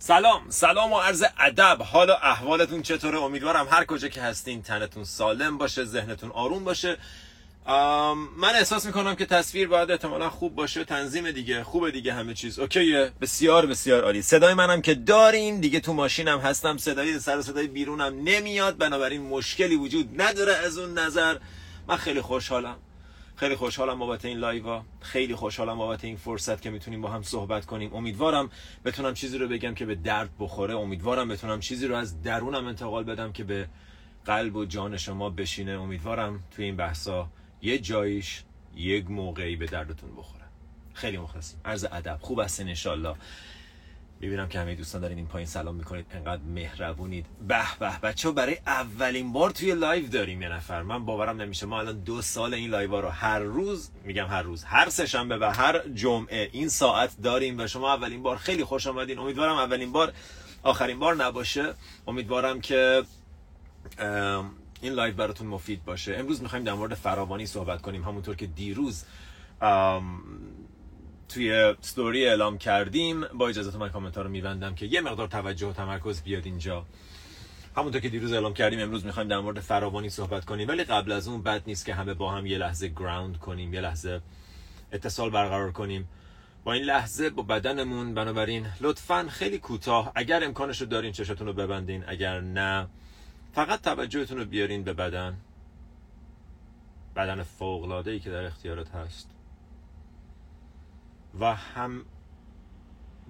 سلام سلام و عرض ادب. حال و احوالتون چطوره؟ امیدوارم هر کجا که هستین تنتون سالم باشه ذهنتون آروم باشه. من احساس می‌کنم که تصویر باید احتمالا خوب باشه تنظیم دیگه خوبه دیگه همه چیز. اوکیه؟ بسیار بسیار عالی. صدای منم که دارین دیگه تو ماشینم هستم. صدای سر صدای بیرونم نمیاد. بنابراین مشکلی وجود نداره از اون نظر. من خیلی خوشحالم. خیلی خوشحالم بابت این لایوا خیلی خوشحالم بابت این فرصت که می‌تونیم با هم صحبت کنیم. امیدوارم بتونم چیزی رو بگم که به درد بخوره. امیدوارم بتونم چیزی رو از درونم انتقال بدم که به قلب و جان شما بشینه. امیدوارم توی این بحثا یه جاییش یک موقعی به دردتون بخوره. خیلی مخلصیم. عرض ادب. خوب هستین انشالله ببینم که همه دوستان دارین این پایین سلام می‌کنید. انقدر مهربونید. به به بچه برای اولین بار توی live داریم یه نفر. من باورم نمیشه. ما الان دو سال این live رو هر روز میگم هر روز هر سهشنبه و هر جمعه این ساعت داریم و شما اولین بار خیلی خوش آمدین. امیدوارم اولین بار آخرین بار نباشه. امیدوارم که این live براتون مفید باشه. امروز می‌خوایم در مورد فراوانی صحبت کنیم. همونطور که دیروز توی ستوری اعلام کردیم. با اجازه من کامنت ها رو میبندم که یه مقدار توجه و تمرکز بیاد اینجا. همونطور که دیروز اعلام کردیم امروز می‌خوایم در مورد فراوانی صحبت کنیم. ولی قبل از اون بد نیست که همه با هم یه لحظه ground کنیم یه لحظه اتصال برقرار کنیم. با این لحظه با بدنمون بنابراین لطفا خیلی کوتاه. اگر امکانش رو دارین چشتون رو ببندین. اگر نه فقط توجهتون رو بیارین به بدن. بدن فوق ای که در اختیارت هست. و هم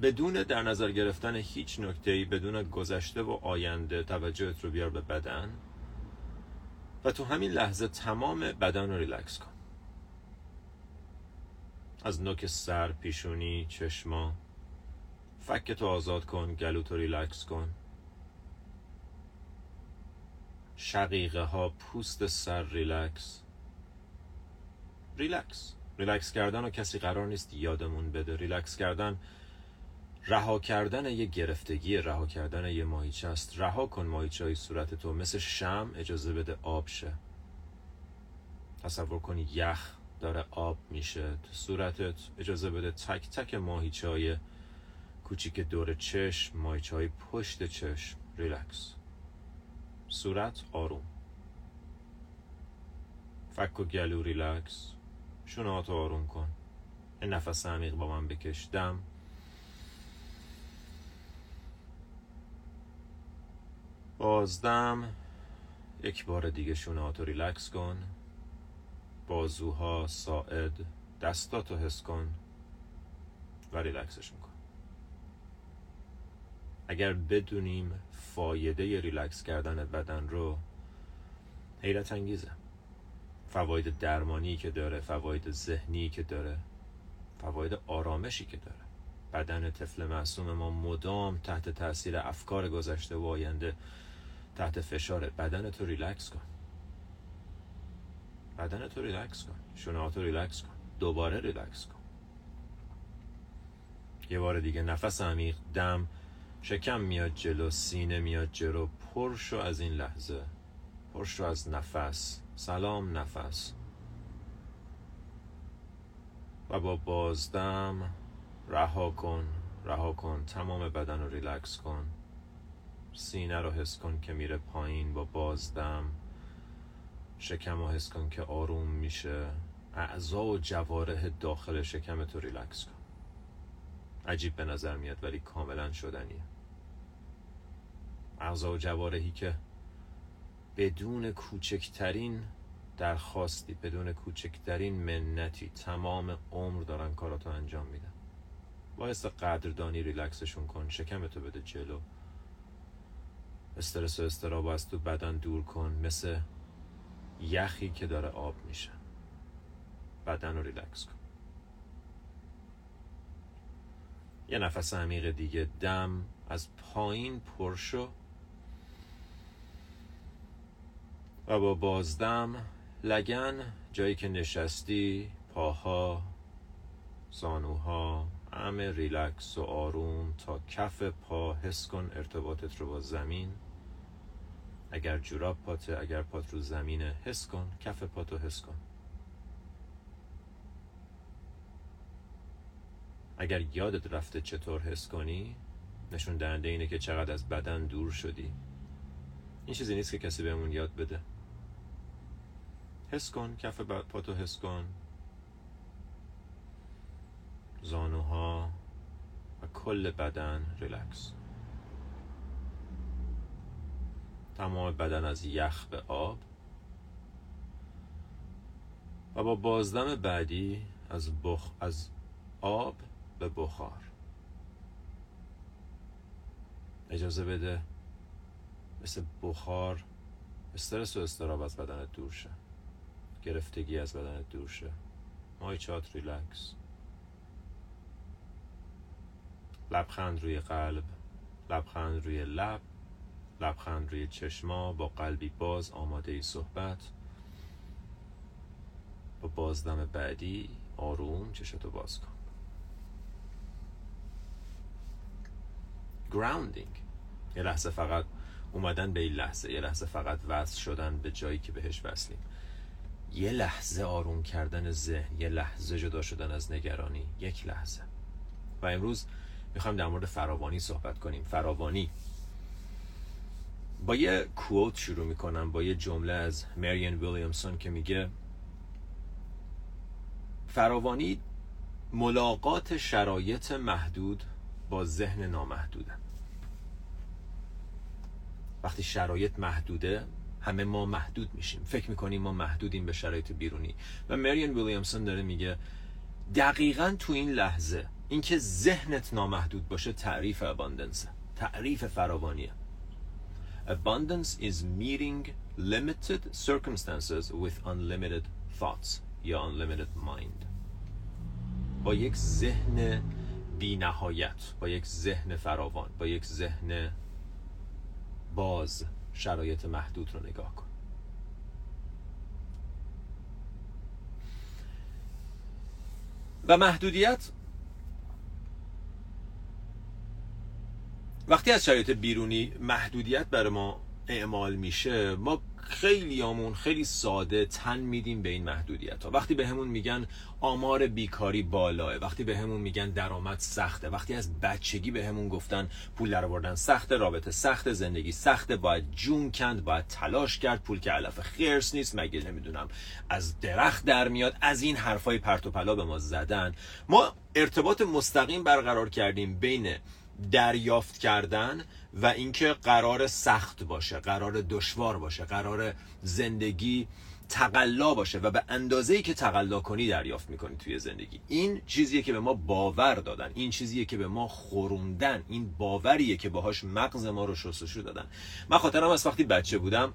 بدون در نظر گرفتن هیچ نکته ای بدون گذشته و آینده توجهت رو بیار به بدن و تو همین لحظه تمام بدن رو ریلکس کن. از نوک سر پیشونی چشما فکتو آزاد کن گلوتو ریلکس کن. شقیقه ها پوست سر relax. relax. relax کردن و کسی قرار نیست یادمون بده. ریلکس کردن رها کردن یه گرفتگی رها کردن یه ماهیچه است. رها کن ماهیچه های صورت تو. مثل شمع اجازه بده آب شه. تصور کنی یخ داره آب میشه. تو صورتت اجازه بده تک تک ماهیچه های کوچیک دور چشم ماهیچه های پشت چشم. ریلکس. صورت آروم. فک و گلو ریلکس. شونهاتو آروم کن. یه نفس عمیق با من بکش. دم. بازدم یک بار دیگه شونهاتو ریلکس کن. بازوها ساعد. دستاتو حس کن و ریلکسشون کن اگر بدونیم فایده ریلکس کردن بدن رو حیرت انگیزه. فواید درمانی که داره فواید ذهنی که داره فواید آرامشی که داره. بدن طفل معصوم ما مدام تحت تاثیر افکار گذشته و آینده تحت فشار بدن تو ریلکس کن. بدن تو ریلکس کن. شونه تو ریلکس کن. دوباره ریلکس کن. یه بار دیگه نفس عمیق دم شکم میاد جلو سینه میاد جلو. پرشو از این لحظه. پرشو از نفس. سلام نفس. و با بازدم رها کن رها کن تمام بدن رو ریلکس کن. سینه رو حس کن که میره پایین با بازدم. شکم رو حس کن که آروم میشه. اعضا و جوارح داخل شکم تو ریلکس کن. عجیب به نظر میاد ولی کاملا شدنیه. اعضا و جوارحی که بدون کوچکترین درخواستی بدون کوچکترین منتی تمام عمر دارن کاراتو انجام میدن. باعث قدردانی ریلکسشون کن شکمتو بده جلو. استرس و استراب از تو بدن دور کن مثل یخی که داره آب میشه. بدن رو ریلکس کن. یه نفس عمیق دیگه دم از پایین پرشو. و با بازدم لگن جایی که نشستی پاها زانوها همه ریلکس و آروم تا کف پا حس کن ارتباطت رو با زمین. اگر جوراب پاته اگر پات رو زمینه حس کن کف پاتو حس کن. اگر یادت رفته چطور حس کنی نشون دهنده اینه که چقدر از بدن دور شدی. این چیزی نیست که کسی بهمون یاد بده. حس کن کف پاتو حس کن. زانوها و کل بدن ریلکس. تمام بدن از یخ به آب. و با بازدم بعدی از, بخ... از آب به بخار. اجازه بده مثل بخار استرس و استراب از بدنت دور شه. گرفتگی از بدنت دور شه مایچات ریلکس. لبخند روی قلب لبخند روی لب لبخند روی چشما با قلبی باز آماده صحبت. با بازدم بعدی آروم چشتو باز کن. گراوندینگ یه لحظه فقط اومدن به این لحظه یه لحظه فقط وصل شدن به جایی که بهش وصلیم. یه لحظه آروم کردن ذهن یه لحظه جدا شدن از نگرانی یک لحظه. و امروز می‌خوایم در مورد فراوانی صحبت کنیم. فراوانی. با یه کووت شروع می‌کنم با یه جمله از مریان ویلیامسون که میگه فراوانی ملاقات شرایط محدود با ذهن نامحدوده. وقتی شرایط محدوده همه ما محدود میشیم. فکر می‌کنیم ما محدودیم به شرایط بیرونی. و مریان ویلیامسون داره میگه دقیقا تو این لحظه اینکه ذهنت نامحدود باشه تعریف اباندنس تعریف فراوانیه. Abundance is meeting limited circumstances with unlimited thoughts یا unlimited mind. با یک ذهن بی نهایت با یک ذهن فراوان با یک ذهن باز. شرایط محدود رو نگاه کن. و محدودیت وقتی از شرایط بیرونی محدودیت برای ما اعمال میشه ما خیلی آمون خیلی ساده تن میدیم به این محدودیت ها وقتی به همون میگن آمار بیکاری بالاه وقتی به همون میگن درآمد سخته وقتی از بچگی به همون گفتن پول در آوردن سخته رابطه سخته زندگی سخته باید جون کند باید تلاش کرد پول که علف خرس نیست مگه نمی‌دونم از درخت در میاد از این حرفای پرت و پلا به ما زدن. ما ارتباط مستقیم برقرار کردیم بین دریافت کردن و اینکه قرار سخت باشه قرار دشوار باشه قرار زندگی تقلا باشه و به اندازه ای که تقلا کنی دریافت می‌کنی توی زندگی. این چیزیه که به ما باور دادن این چیزیه که به ما خوروندن این باوریه که باهاش مغز ما رو شستشو دادن. من خاطرم از وقتی بچه بودم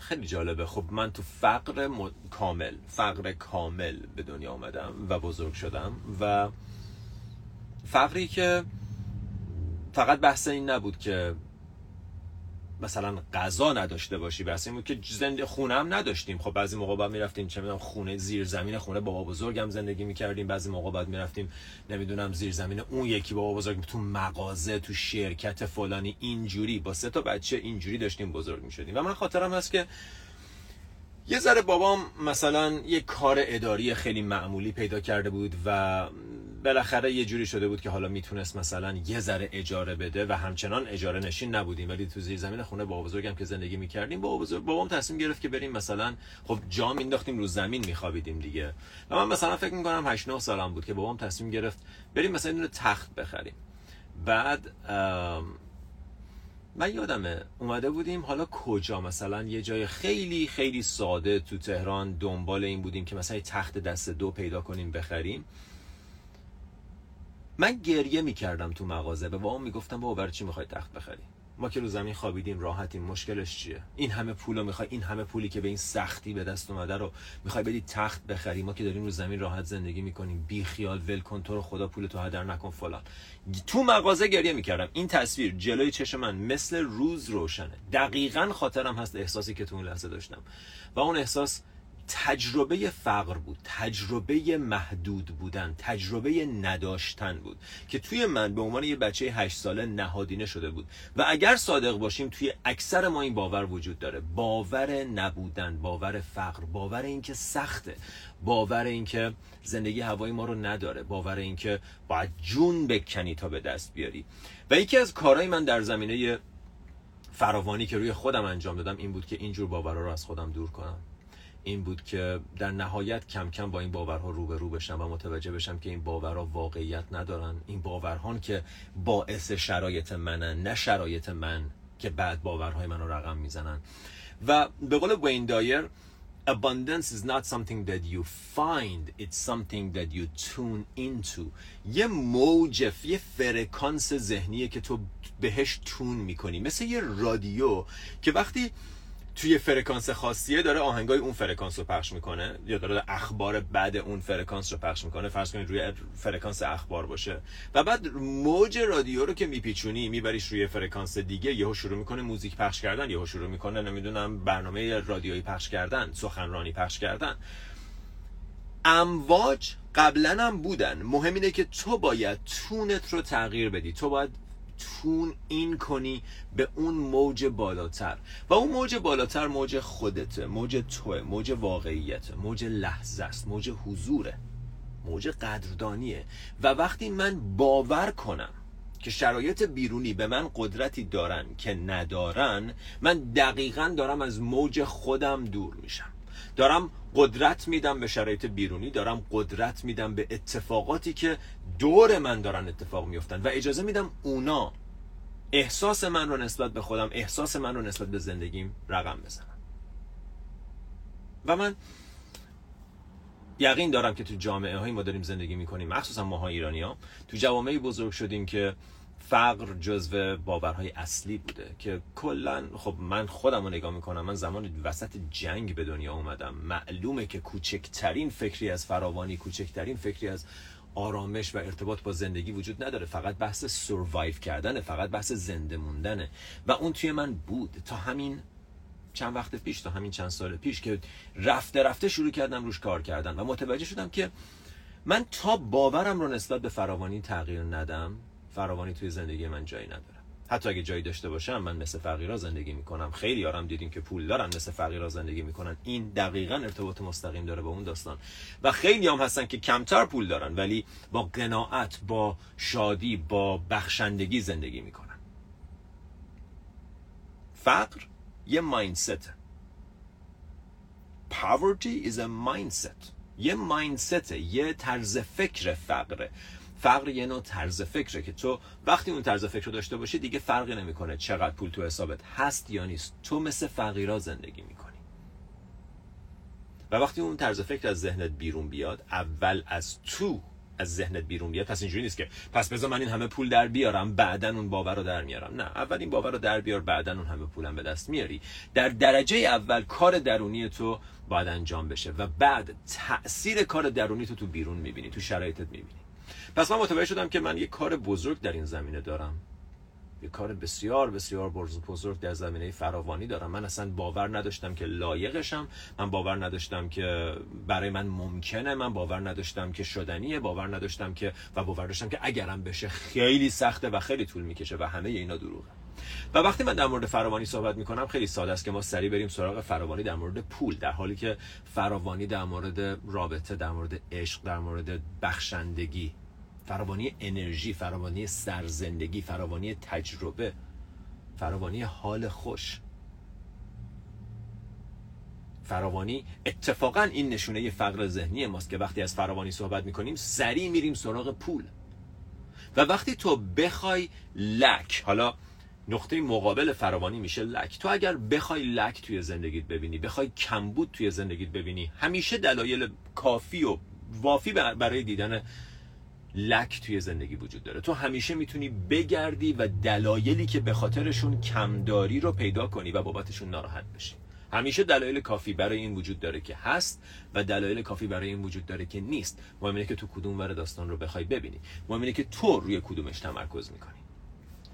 خیلی جالبه. خب من تو فقر کامل فقر کامل به دنیا آمدم و بزرگ شدم و فقری که فقط بحث این نبود که مثلا غذا نداشته باشی بحث این بود که زنده خونه هم نداشتیم. خب بعضی موقع بعد می‌رفتیم چه می‌دونم خونه زیر زمین خونه. بابا بزرگم زندگی می‌کردیم. بعضی موقع بعد می‌رفتیم نمی‌دونم زیر زمین اون یکی بابا بزرگ تو مغازه تو شرکت فلانی اینجوری. با سه تا بچه اینجوری داشتیم بزرگ می‌شدیم. و من خاطرم هست که یه ذره بابام مثلا یه کار اداری خیلی معمولی پیدا کرده بود و بالاخره یه جوری شده بود که حالا می‌تونست مثلا یه ذره اجاره بده و همچنان اجاره نشین نبودیم. ولی تو زیر زمین خونه با بزرگم که زندگی می‌کردیم با بزرگ بابام تصمیم گرفت که بریم مثلا خب جا مینداختیم رو زمین میخوابیدیم دیگه. و من مثلا فکر می‌کنم 8 9 سالم بود که بابام تصمیم گرفت بریم مثلا اینو تخت بخریم. بعد من یادمه اومده بودیم حالا کجا؟ مثلا یه جای خیلی خیلی ساده تو تهران دنبال این بودیم که مثلا تخت دست دو پیدا کنیم بخریم. من گریه می‌کردم تو مغازه به بابام می‌گفتم بابا برای چی می‌خوای تخت بخری؟ ما که رو زمین خوابیدیم راحتیم مشکلش چیه؟ این همه پولو می‌خوای این همه پولی که به این سختی به دست اومده رو می‌خوای بدی تخت بخری؟ ما که داریم رو زمین راحت زندگی می‌کنیم بی خیال ول کن تو رو خدا پول تو هدر نکن فلان. تو مغازه گریه می‌کردم. این تصویر جلوی چشم من مثل روز روشنه. دقیقا خاطرم هست احساسی که تو اون لحظه داشتم. و اون احساس تجربه فقر بود تجربه محدود بودن تجربه نداشتن بود که توی من به عنوان یه بچه هشت ساله نهادینه شده بود. و اگر صادق باشیم توی اکثر ما این باور وجود داره. باور نبودن باور فقر باور اینکه سخته باور اینکه زندگی هوای ما رو نداره باور اینکه باید جون بکنی تا به دست بیاری. و یکی از کارهای من در زمینه فراوانی که روی خودم انجام دادم این بود که اینجور باورها رو از خودم دور کنم. این بود که در نهایت کم کم با این باورها رو بشم و متوجه بشم که این باورها واقعیت ندارن. این باورها که باعث شرایط منن نه شرایط من که بعد باورهای من رقم می‌زنن. و به قول وین دایر abundance is not something that you find it's something that you tune into. یه موج یه فرکانس ذهنیه که تو بهش tune می‌کنی. مثل یه رادیو که وقتی توی فرکانس خاصیه داره آهنگای اون فرکانس رو پخش می‌کنه؟ یا داره اخبار بد اون فرکانس رو پخش می‌کنه؟ فرض کنید روی فرکانس اخبار باشه. و بعد موج رادیو رو که میپیچونی میبریش روی فرکانس دیگه یهو شروع می‌کنه موزیک پخش کردن یهو شروع می‌کنه نمی‌دونم برنامه رادیویی پخش کردن سخنرانی پخش کردن. امواج قبلا هم بودن. مهم اینه که تو باید تونت رو تغییر بدی. تو باید تون این کنی به اون موج بالاتر. و اون موج بالاتر موج خودته موج توه موج واقعیته موج لحظه است موج حضوره موج قدردانیه. و وقتی من باور کنم که شرایط بیرونی به من قدرتی دارن که ندارن من دقیقا دارم از موج خودم دور میشم. دارم قدرت میدم به شرایط بیرونی دارم قدرت میدم به اتفاقاتی که دور من دارن اتفاق میفتن و اجازه میدم اونا احساس من رو نسبت به خودم احساس من رو نسبت به زندگیم رقم بزنن. و من یقین دارم که تو جامعه هایی ما داریم زندگی می‌کنیم مخصوصا ماها ایرانی ها تو جوامعی بزرگ شدیم که فقر جزو باورهای اصلی بوده که کلا خب من خودم رو نگاه می‌کنم من زمان وسط جنگ به دنیا اومدم. معلومه که کوچکترین فکری از فراوانی کوچکترین فکری از آرامش و ارتباط با زندگی وجود نداره. فقط بحث سروایو کردنه فقط بحث زنده موندنه. و اون توی من بود. تا همین چند وقت پیش تا همین چند سال پیش که رفته رفته شروع کردم روش کار کردن. و متوجه شدم که من تا باورم رو نسبت به فراوانی تغییر ندم. فراوانی توی زندگی من جایی نداره حتی اگه جایی داشته باشم من مثل فقیرا زندگی می‌کنم. خیلی یارم دیدیم که پول دارن مثل فقیرا زندگی می‌کنن. این دقیقا ارتباط مستقیم داره با اون داستان. و خیلی هم هستن که کمتر پول دارن ولی با قناعت با شادی با بخشندگی زندگی می‌کنن. فقر یه مایندست poverty is a mindset. یه مایندست یه طرز فکر فقره. فقر یه نوع طرز فکره که تو وقتی اون طرز فکر رو داشته باشی دیگه فرقی نمی‌کنه چقدر پول تو حسابت هست یا نیست. تو مثل فقیرا زندگی می‌کنی. و وقتی اون طرز فکر از ذهنت بیرون بیاد اول از تو از ذهنت بیرون بیاد. پس اینجوری نیست که پس بذار من این همه پول در بیارم بعدا اون باور رو در میارم. نه اول این باور رو در بیار بعدا اون همه پولم به دست میاری. در درجه اول کار درونی تو باید انجام بشه و بعد تاثیر کار درونی تو تو بیرون می‌بینی تو شرایطت می‌بینی. پس من متوجه شدم که من یک کار بزرگ در این زمینه دارم. یک کار بسیار بسیار بزرگ در زمینه فراوانی دارم. من اصلا باور نداشتم که لایقشم. من باور نداشتم که برای من ممکنه. من باور نداشتم که شدنیه. باور نداشتم که و باور داشتم که اگرم بشه خیلی سخته و خیلی طول می‌کشه و همه اینا دروغه. و وقتی من در مورد فراوانی صحبت می‌کنم خیلی ساده است که ما سریع بریم سراغ فراوانی در مورد پول. در حالی که فراوانی در مورد رابطه در مورد عشق در مورد بخشندگی فراوانی انرژی فراوانی سرزندگی فراوانی تجربه فراوانی حال خوش. فراوانی اتفاقا این نشونه فقر ذهنی ماست که وقتی از فراوانی صحبت می‌کنیم سریع میریم سراغ پول. و وقتی تو بخوای لک حالا نقطه مقابل فراوانی میشه لک. تو اگر بخوای لک توی زندگیت ببینی بخوای کمبود توی زندگیت ببینی همیشه دلایل کافی و وافی برای دیدن لک توی زندگی وجود داره. تو همیشه می‌تونی بگردی و دلایلی که به خاطرشون کمداری رو پیدا کنی و بابتشون ناراحت بشی. همیشه دلایل کافی برای این وجود داره که هست و دلایل کافی برای این وجود داره که نیست. مهم که تو کدوم ور داستان رو بخوای ببینی. مهم که تو روی کدومش تمرکز می‌کنی.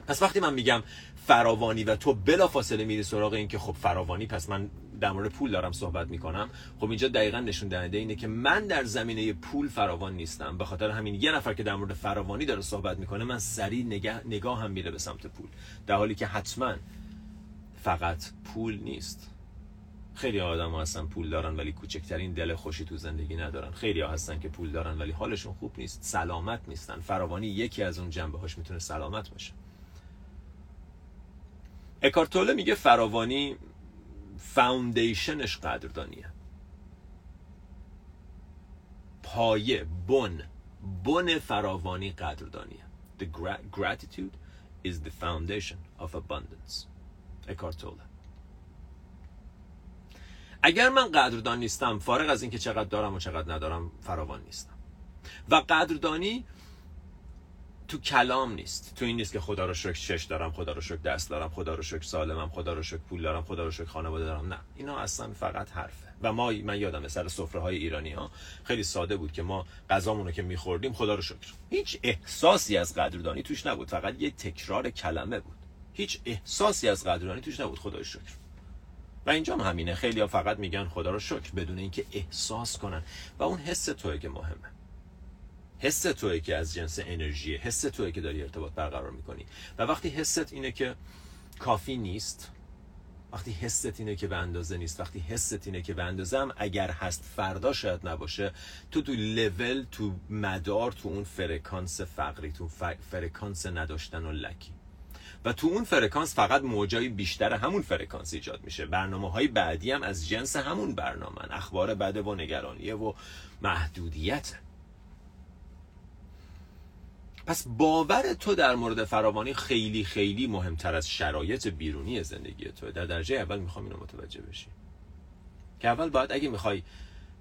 پس وقتی من میگم فراوانی و تو بلا فاصله میری سراغ این که خب فراوانی پس من در مورد پول دارم صحبت می‌کنم. خب اینجا دقیقا نشون دهنده اینه که من در زمینه پول فراوان نیستم. به خاطر همین یه نفر که در مورد فراوانی داره صحبت می‌کنه من سریع نگاه, نگاه هم میره به سمت پول. در حالی که حتما فقط پول نیست. خیلی آدم ها هستن پول دارن ولی کوچکترین دل خوشی تو زندگی ندارن. خیلی ها هستن که پول دارن ولی حالشون خوب نیست. سلامت نیستن. فراوانی یکی از اون جنبه هاش می‌تونه سلامت باشه. اکارتوله میگه فراوانی فاوندیشنش قدردانیه. پایه بن. بن فراوانی قدردانیه. The gratitude is the foundation of abundance. اکارتوله. اگر من قدردان نیستم فارغ از اینکه چقدر دارم و چقدر ندارم فراوان نیستم. و قدردانی تو کلام نیست. تو این نیست که خدا رو شکر شش دارم خدا رو شکر دست دارم خدا رو شکر سالمم خدا رو شکر پول دارم خدا رو شکر خانواده دارم. نه اینا اصلا فقط حرفه. و ما من یادم سر سفره های ایرانی ها خیلی ساده بود که ما غذامون رو که میخوردیم خدا رو شکر. هیچ احساسی از قدردانی توش نبود. فقط یه تکرار کلمه بود. هیچ احساسی از قدردانی توش نبود. خدا رو شکر. و اینجا هم همینه. خیلی ها فقط میگن خدا رو شکر بدون اینکه احساس کنن. و اون حس توی که مهمه. حس توی که از جنس انرژی حس توی که داری ارتباط برقرار می‌کنی. و وقتی حست اینه که کافی نیست وقتی حست اینه که به اندازه نیست وقتی حست اینه که به اندازه هم اگر هست فردا شاید نباشه تو تو لول تو مدار تو اون فرکانس فقری تو فرکانس نداشتن و lack ی. و تو اون فرکانس فقط موجای بیشتر همون فرکانس ایجاد میشه. برنامه های بعدی هم از جنس همون برنامه اخبار بده و نگرانیه و محدودیت. پس باور تو در مورد فراوانی خیلی خیلی مهمتر از شرایط بیرونی زندگی تو در درجه اول می‌خوام اینو متوجه بشی. که اول باید اگه می‌خوای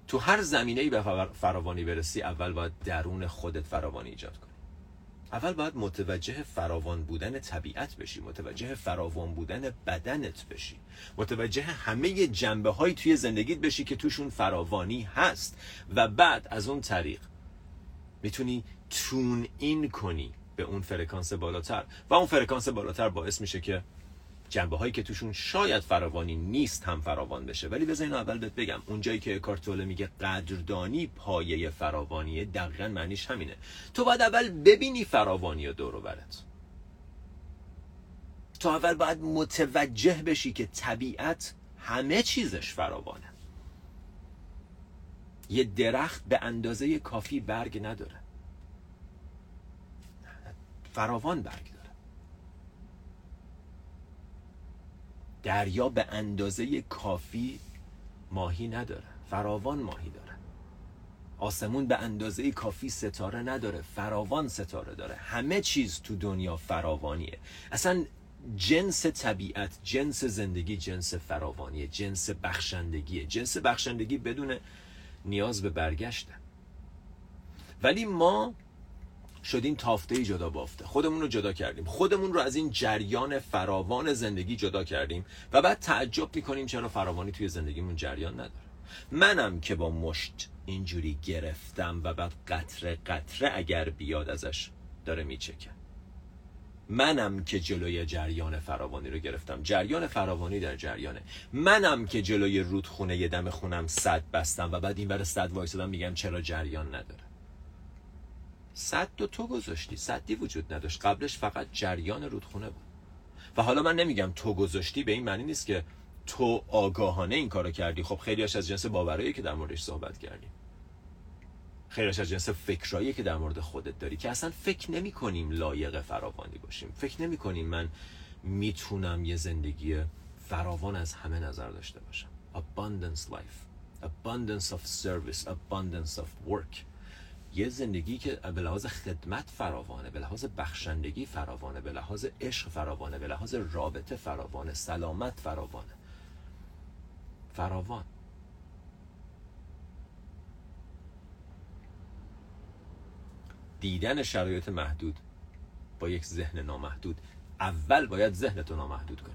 تو هر زمینه به فراوانی برسی اول باید درون خودت فراوانی ایجاد کنی. اول باید متوجه فراوان بودن طبیعت بشی متوجه فراوان بودن بدنت بشی. متوجه همه جنبه های توی زندگیت بشی که توشون فراوانی هست. و بعد از اون طریق می‌تونی تون این کنی به اون فرکانس بالاتر. و اون فرکانس بالاتر باعث میشه که جنبه هایی که توشون شاید فراوانی نیست هم فراوان بشه. ولی بذار اینو اول بهت بگم. اونجایی که کارتوله میگه قدردانی پایه فراوانیه دقیقا معنیش همینه. تو باید اول ببینی فراوانی و دور برت. تو اول باید متوجه بشی که طبیعت همه چیزش فراوانه. یه درخت به اندازه کافی برگ نداره. فراوان برگ داره دریا به اندازه کافی ماهی نداره. فراوان ماهی داره. آسمون به اندازه کافی ستاره نداره. فراوان ستاره داره. همه چیز تو دنیا فراوانیه. اصلا جنس طبیعت جنس زندگی جنس فراوانیه. جنس بخشندگیه. جنس بخشندگی بدون نیاز به برگشته ولی ما شدیم تافته جدا بافته. خودمون رو جدا کردیم. خودمون رو از این جریان فراوان زندگی جدا کردیم و بعد تعجب می‌کنیم چرا فراوانی توی زندگیمون جریان نداره. منم که با مشت اینجوری گرفتم و بعد قطره قطره اگر بیاد ازش داره میچکه. منم که جلوی جریان فراوانی رو گرفتم. جریان فراوانی در جریانه. منم که جلوی رودخونه یه دم خونم صد بستم و بعد این بر صد وایسادم میگم چرا جریان نداره. صد دو تو گذاشتی صدی وجود نداشت. قبلش فقط جریان رودخونه بود. و حالا من نمیگم تو گذاشتی به این معنی نیست که تو آگاهانه این کارو کردی. خب خیلیش از جنس باورایی که در موردش صحبت کردیم. خیلیش از جنس فکرایی که در مورد خودت داری که اصلا فکر نمی کنیم لایق فراوانی باشیم. فکر نمی کنیم من می‌تونم یه زندگی فراوان از همه نظر داشته باشم. Abundance life abundance of service abundance of work. یه زندگی که به لحاظ خدمت فراوانه به لحاظ بخشندگی فراوانه به لحاظ عشق فراوانه به لحاظ رابطه فراوانه سلامت فراوانه. فراوان. دیدن شرایط محدود با یک ذهن نامحدود. اول باید ذهنتو نامحدود کنی.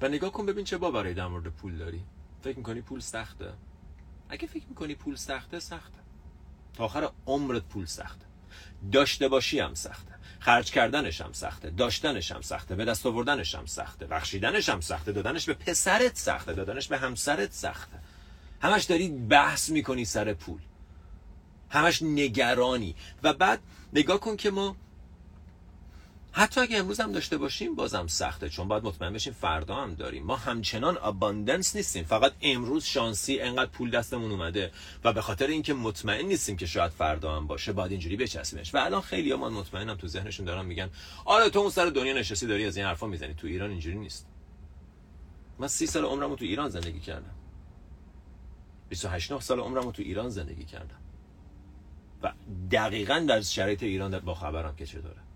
و نگاه کن ببین چه باوری در مورد پول داری. فکر می‌کنی پول سخته؟ اگه فکر می‌کنی پول سخته سخته. تا آخر عمرت پول سخته. داشته باشی هم سخته. خرج کردنش هم سخته. داشتنش هم سخته. به دست آوردنش هم سخته. بخشیدنش هم سخته. دادنش به پسرت سخته. دادنش به همسرت سخته. همش داری بحث می‌کنی سر پول. همش نگرانی. و بعد نگاه کن که ما حتی اگه امروز هم داشته باشیم بازم سخته چون باید مطمئن بشیم فردا هم داریم. ما همچنان اباندنس نیستیم. فقط امروز شانسی انقدر پول دستمون اومده و به خاطر اینکه مطمئن نیستیم که شاید فردا هم باشه باید اینجوری بچسبیمش. و الان خیلی من مطمئنم تو ذهنشون دارن میگن آره تو اون سر دنیا نشستی داری از این حرفا می‌زنی. تو ایران اینجوری نیست. من سی سال عمرمو تو ایران زندگی کردم. 28 سال عمرمو تو ایران زندگی کردم. و دقیقا در شرایط ایران با خبرم که چطوره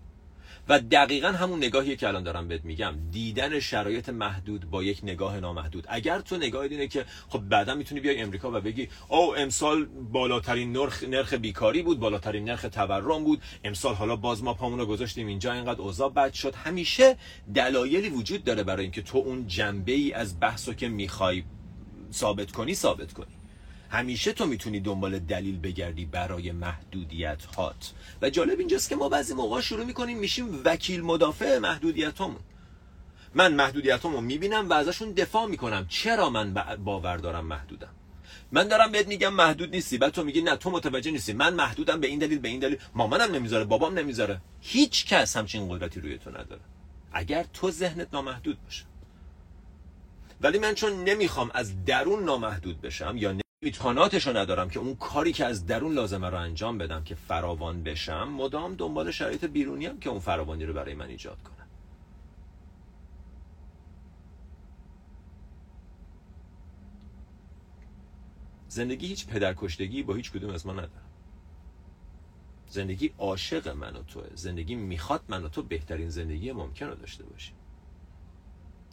و دقیقا همون نگاهی که الان دارم بهت میگم. دیدن شرایط محدود با یک نگاه نامحدود. اگر تو نگاه اینه که خب بعدا می‌تونی بیای امریکا و بگی او امسال بالاترین نرخ نرخ بیکاری بود بالاترین نرخ تورم بود. امسال حالا باز ما پامونو گذاشتیم اینجا اینقدر اوضاع بد شد. همیشه دلایلی وجود داره برای اینکه تو اون جنبه ای از بحثو که می‌خوای ثابت کنی ثابت کنی. همیشه تو می‌تونی دنبال دلیل بگردی برای محدودیت هات. و جالب اینجاست که ما بعضی موقع شروع می‌کنیم میشیم وکیل مدافع محدودیت همون من محدودیت همون می‌بینم و ازشون دفاع می‌کنم. چرا من باور دارم محدودم؟ من دارم بهت میگم محدود نیستی. بعد تو میگی نه تو متوجه نیستی. من محدودم به این دلیل به این دلیل. مامانم نمی‌ذاره بابام نمی‌ذاره. هیچ کس همچین قدرتی روی تو نداره. اگر تو ذهنت نامحدود باشه. ولی من چون نمی‌خوام از درون نامحدود بشم یا امکاناتش رو ندارم که اون کاری که از درون لازمه رو انجام بدم که فراوان بشم مدام دنبال شرایط بیرونی هم که اون فراوانی رو برای من ایجاد کنم زندگی هیچ پدرکشتگی با هیچ کدوم از ما نداره زندگی عاشق من و توه. زندگی می‌خواد من و تو بهترین زندگی ممکن رو داشته باشیم.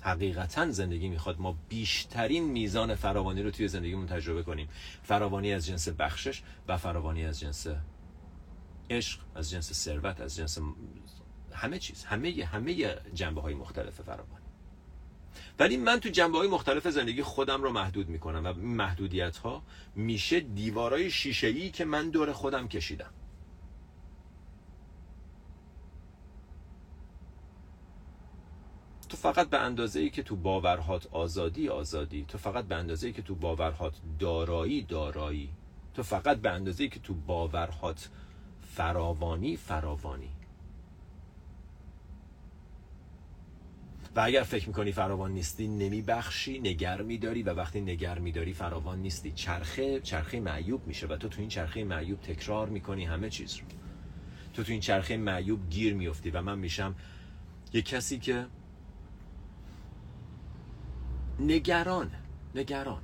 حقیقتا زندگی می‌خواد ما بیشترین میزان فراوانی رو توی زندگیمون تجربه کنیم. فراوانی از جنس بخشش و فراوانی از جنس عشق از جنس ثروت از جنس همه چیز همه همه جنبه های مختلف فراوانی. ولی من تو جنبه های مختلف زندگی خودم رو محدود می‌کنم و محدودیت ها میشه دیوارای شیشه ای که من دور خودم کشیدم. تو فقط به اندازه ای که تو باورهات آزادی آزادی. تو فقط به اندازه ای که تو باورهات دارایی دارایی. تو فقط به اندازه ای که تو باورهات فراوانی فراوانی. و اگر فکر می‌کنی فراوان نیستی نمیبخشی نگر میداری و وقتی نگر میداری فراوان نیستی. چرخه چرخه معیوب میشه و تو تو این چرخه معیوب تکرار می‌کنی همه چیز رو. تو تو این چرخه معیوب گیر میفتی و من میشم یه کسی که نگران نگران.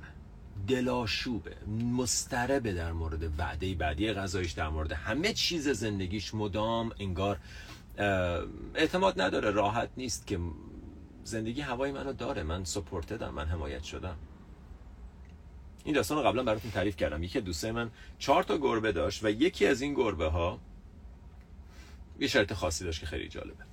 دلاشوبه مستربه در مورد وعده بعدی غذایش در مورد همه چیز زندگیش مدام انگار اعتماد نداره راحت نیست که زندگی هوای منو داره من سپورتدم من حمایت شدم. این داستان رو قبلا براتون تعریف کردم. یکی دوستای من چهار تا گربه داشت و یکی از این گربه ها یه شرط خاصی داشت که خیلی جالبه.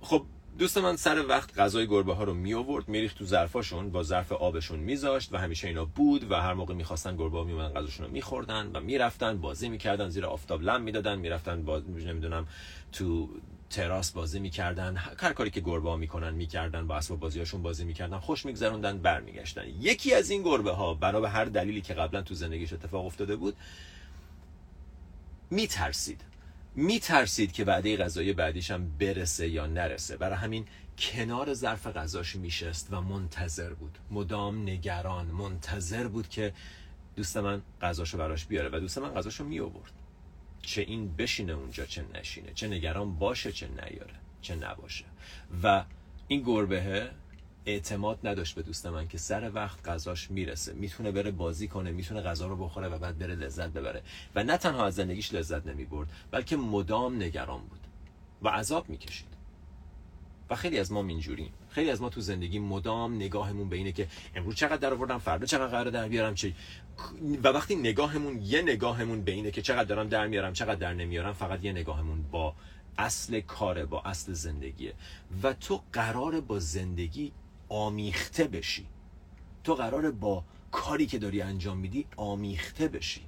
خب دوست من سر وقت غذای گربه ها رو می آورد میریخت تو ظرفاشون با ظرف آبشون میذاشت و همیشه اینا بود و هر موقع می‌خواستن گربه ها میومدن غذاشون رو میخوردن و می‌رفتن بازی می‌کردن زیر آفتاب لم می‌دادن می‌رفتن باز نمی‌دونم تو تراس بازی می‌کردن. هر کاری که گربه ها می‌کنن می‌کردن با اسباب بازیاشون بازی می‌کردن خوش میگذروندن برمیگشتن. یکی از این گربه ها بنا هر دلیلی که قبلا تو زندگیش اتفاق افتاده بود میترسید. میترسید که وعده غذای بعدیش هم برسه یا نرسه. برای همین کنار ظرف غذاش میشست و منتظر بود. مدام نگران منتظر بود که دوست من غذاشو براش بیاره و دوست من غذاشو می آورد چه این بشینه اونجا چه نشینه. چه نگران باشه چه نیاره چه نباشه. و این گربه اعتماد نداشت به دوست من که سر وقت غذاش می‌رسه. می‌تونه بره بازی کنه می‌تونه غذا رو بخوره و بعد بره لذت ببره. و نه تنها از زندگیش لذت نمی‌برد بلکه مدام نگران بود و عذاب می‌کشید. و خیلی از ما اینجوریم. خیلی از ما تو زندگی مدام نگاهمون به اینه که امروز چقدر در آوردم فردا چقدر قرار در بیارم چه و وقتی نگاهمون یه نگاهمون به اینه که چقدر دارم در میارم چقدر در نمیارم فقط یه نگاهمون با اصل کاره با اصل زندگیه. و تو قرار با زندگی آمیخته بشی. تو قراره با کاری که داری انجام میدی آمیخته بشی.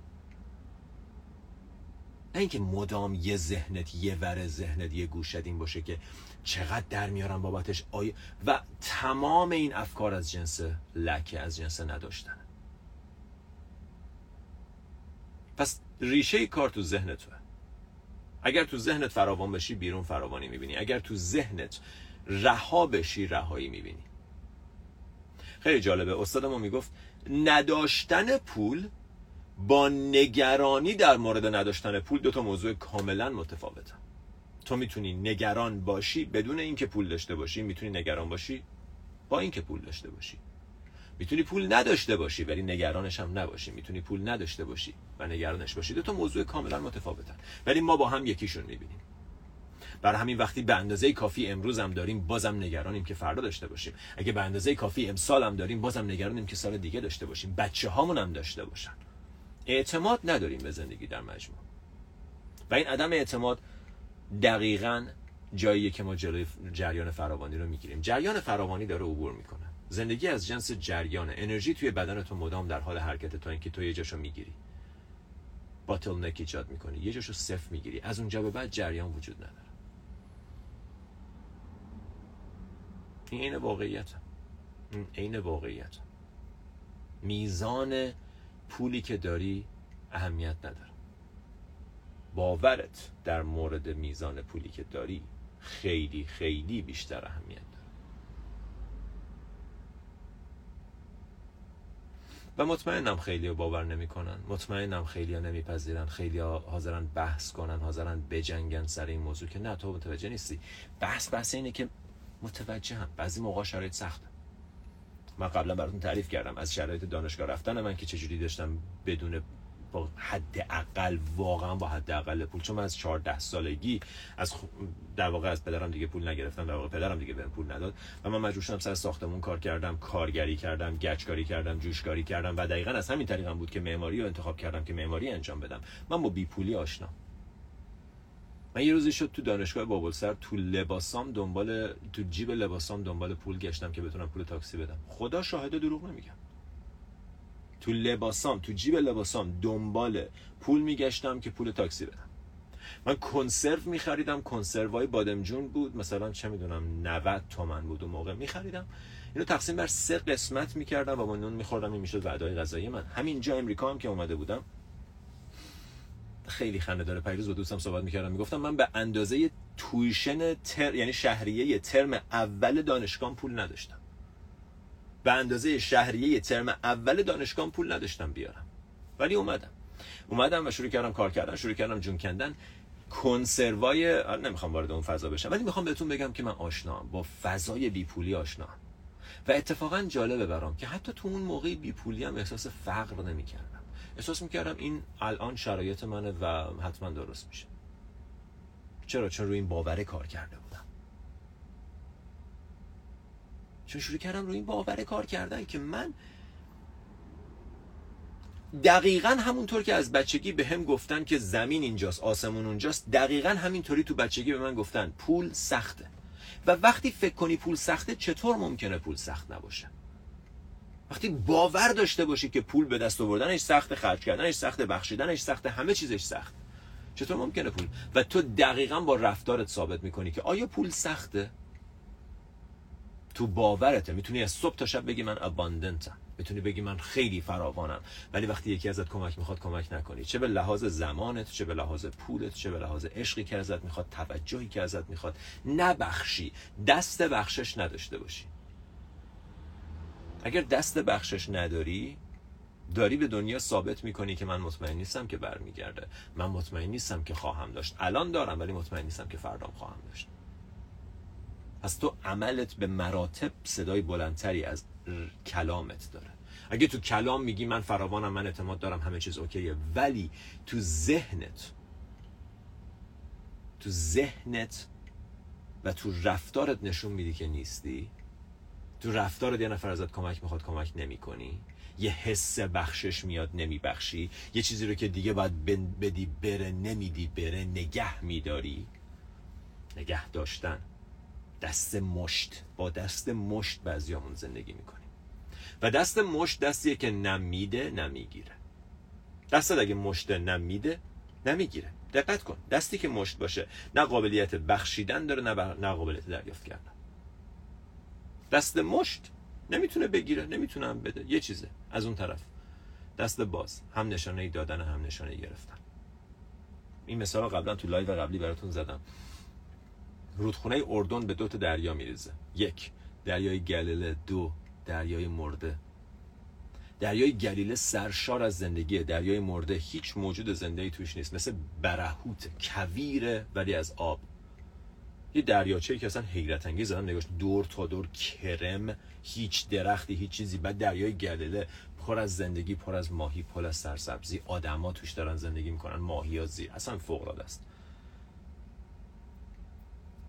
نه اینکه مدام یه ذهنت یه ور ذهنت یه گوشت این باشه که چقدر در میارم بابتش. آی... و تمام این افکار از جنس لکه از جنس نداشتن. پس ریشه کار تو ذهن توه اگر تو ذهنت فراوان بشی بیرون فراوانی می‌بینی. اگر تو ذهنت رها بشی رهایی می‌بینی. خیلی جالبه. استاد ما می‌گفت نداشتن پول با نگرانی در مورد نداشتن پول دو تا موضوع کاملا متفاوته. تو می‌تونی نگران باشی بدون اینکه پول داشته باشی می‌تونی نگران باشی با اینکه پول داشته باشی. می‌تونی پول نداشته باشی ولی نگرانش هم نباشی. می‌تونی پول نداشته باشی و نگرانش باشی. دو تا موضوع کاملا متفاوتن. ولی ما با هم یکیشون می‌بینیم. بر همین وقتی به اندازه کافی امروز هم داریم بازم نگرانیم که فردا داشته باشیم. اگه به اندازه کافی امسال هم داریم بازم نگرانیم که سال دیگه داشته باشیم. بچه هامون هم داشته باشن. اعتماد نداریم به زندگی در مجموع. و این عدم اعتماد دقیقا جاییه که ما جریان فراوانی رو می‌گیریم. جریان فراوانی داره عبور می‌کنه. زندگی از جنس جریان انرژی توی بدن تو مدام در حال حرکت تا اینکه تو یه جاشو می‌گیری. باتل نک ایجاد می‌کنی. یه جاشو صفر می‌گیری. از اونجا به بعد جریان وجود نداره. این عین واقعیت این عین واقعیت. میزان پولی که داری اهمیت نداره. باورت در مورد میزان پولی که داری خیلی خیلی بیشتر اهمیت داره. و مطمئنم خیلی باور نمی‌کنن. مطمئنم خیلی ها نمیپذیرن. خیلی ها حاضرن بحث کنن حاضرن بجنگن سر این موضوع که نه تو متوجه نیستی. بحث بحث اینه که متوجه هم بعضی موقع شرایط سخته من قبلا براتون تعریف کردم. از شرایط دانشگاه رفتن من که چجوری داشتم بدون با حد اقل واقعا با حد اقل پول. چون من از 14 سالگی از در واقع از پدرم دیگه پول نگرفتم. در واقع پدرم دیگه بهم پول نداد. و من مجبور شدم سر ساختمون کار کردم کارگری کردم گچکاری کردم جوشکاری کردم. و دقیقا از همین طریقم بود که معماری رو انتخاب کردم که معماری انجام بدم. من با بی پولی آشنا. من یه روزی شد تو دانشگاه بابلسر تو لباسام دنبال تو جیب لباسام دنبال پول گشتم که بتونم پول تاکسی بدم. خدا شاهد دروغ نمیگم. تو لباسام تو جیب لباسام دنبال پول میگشتم که پول تاکسی بدم. من کنسرو میخریدم کنسروهای بادمجون بود. مثلا چه می‌دونم 90 تومن بود اون موقع میخریدم. اینو تقسیم بر سه قسمت می‌کردم و با نون میخوردم. این می‌شد وعدای غذایی من. همینجا امریکا هم که اومده بودم. خیلی خنده داره. پیروز با دوستم صحبت می‌کردم. می‌گفتم من به اندازه تویشن تر یعنی شهریه ترم اول دانشگاه پول نداشتم. به اندازه شهریه ترم اول دانشگاه پول نداشتم بیارم. ولی اومدم. اومدم و شروع کردم کار کردن شروع کردم جون کندن. کنسروای نمی‌خوام وارد اون فضا بشم. ولی می‌خوام بهتون بگم که من آشنام با فضای بیپولی آشنام و اتفاقا جالبه برام که حتی تو اون موقع بیپولی هم احساس فقر نمی‌کردم. احساس می‌کردم این الان شرایط منه و حتما درست میشه. چرا؟ چون روی این باوره کار کرده بودم. چون شروع کردم روی این باوره کار کردن که من دقیقا همونطور که از بچگی به هم گفتن که زمین اینجاست آسمون اونجاست دقیقا همینطوری تو بچگی به من گفتن پول سخته. و وقتی فکر کنی پول سخته چطور ممکنه پول سخت نباشه؟ وقتی باور داشته باشی که پول به دست آوردنش سخت خرج کردنش سخت بخشیدنش سخت همه چیزش سخت. چطور ممکنه پول؟ و تو دقیقا با رفتارت ثابت می‌کنی که آیا پول سخته؟ تو باورته. می‌تونی از صبح تا شب بگی من اباندنتم می‌تونی بگی من خیلی فراوانم. ولی وقتی یکی ازت کمک می‌خواد کمک نکنی. چه به لحاظ زمانت چه به لحاظ پولت چه به لحاظ عشقی که ازت می‌خواد توجهی که ازت می‌خواد نبخشی. دست بخشش نداشته باشی. اگر دست بخشش نداری داری به دنیا ثابت می‌کنی که من مطمئن نیستم که برمیگرده. من مطمئن نیستم که خواهم داشت. الان دارم ولی مطمئن نیستم که فردام خواهم داشت. پس تو عملت به مراتب صدای بلندتری از کلامت داره. اگه تو کلام میگی من فراوانم من اعتماد دارم همه چیز اوکیه. ولی تو ذهنت تو ذهنت و تو رفتارت نشون میدی که نیستی تو رفتار یه نفر ازت کمک می‌خواد کمک نمی‌کنی. یه حس بخشش میاد نمیبخشی. یه چیزی رو که دیگه باید بدی بره نمیدی بره نگه میداری. نگه داشتن. دست مشت. با دست مشت بعضیامون زندگی می‌کنیم. و دست مشت دستیه که نمیده نمی‌گیره. دست اگه مشت نمیده نمی‌گیره. دقت کن. دستی که مشت باشه نه قابلیت بخشیدن داره نه, نه قابلیت دریافت کردن. دست مشت نمی‌تونه بگیره نمی‌تونه هم بده. یه چیزه از اون طرف. دست باز هم نشانه دادن هم نشانه گرفتن. این مثال قبلا تو live قبلی براتون زدم. رودخونه اردن به دو تا دریا میریزه. یک دریای گلیله. دو دریای مرده. دریای گلیله سرشار از زندگیه. دریای مرده هیچ موجود زنده توش نیست. مثل برهوت کویره ولی از آب. یه دریاچه که اصلا حیرت انگیز نگاش دور تا دور کرم هیچ درختی هیچ چیزی بعد دریای گلیله پر از زندگی پر از ماهی پر از سرسبزی. آدما توش دارن زندگی می‌کنن ماهی ها زیر اصلا فوق العاده است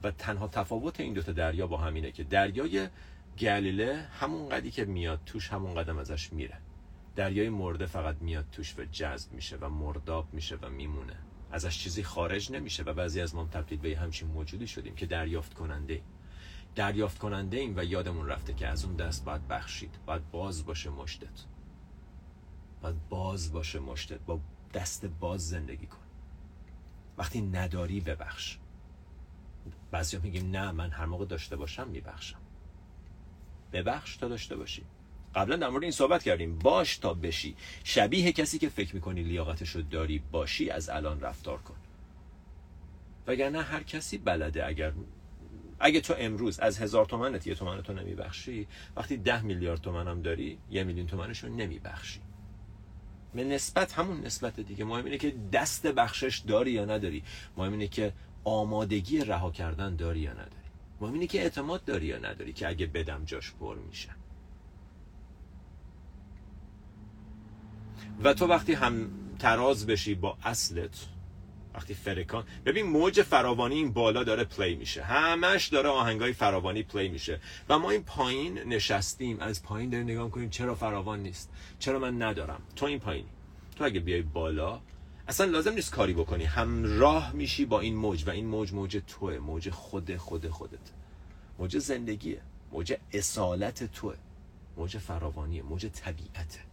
و تنها تفاوت این دوتا دریا با همینه که دریای گلیله همون قدی که میاد توش همون قدم ازش میره. دریای مرده فقط میاد توش و جذب میشه و مرداب میشه و میمونه. ازش چیزی خارج نمیشه و بعضی از ما تبدیل به همچین موجودی شدیم که دریافت کننده دریافت کننده ایم و یادمون رفته که از اون دست باید بخشید. باید باز باشه مشتت. باید باز باشه مشتت. با دست باز زندگی کن. وقتی نداری ببخش. بعضی میگیم نه من هر موقع داشته باشم میبخشم. ببخش تا داشته باشی. قبلا در مورد این صحبت کردیم. باش تا بشی. شبیه کسی که فکر می‌کنی لیاقتش رو داری باشی از الان رفتار کن. وگرنه هر کسی بلده اگر اگه تو امروز از هزار تومنت یه تومن تو نمیبخشی وقتی ده میلیارد تومن هم داری یه میلیون تومنش رو نمیبخشی. به نسبت همون نسبت دیگه. مهم اینه که دست بخشش داری یا نداری. مهم اینه که آمادگی رها کردن داری یا نداری. مهم اینه که اعتماد داری یا نداری که اگه بدم جاش پر میشه. و تو وقتی هم تراز بشی با اصلت وقتی فرکان ببین موج فراوانی این بالا داره play میشه. همش داره آهنگای فراوانی play میشه. و ما این پایین نشستیم. از پایین داریم نگاه کنیم چرا فراوان نیست؟ چرا من ندارم؟ تو این پایینی. تو اگه بیای بالا اصلا لازم نیست کاری بکنی. همراه میشی با این موج و این موج موج توه. موج خود خود خودت. موج زندگیه. موج اصالت توه. موج فراوانیه. موج طبیعته.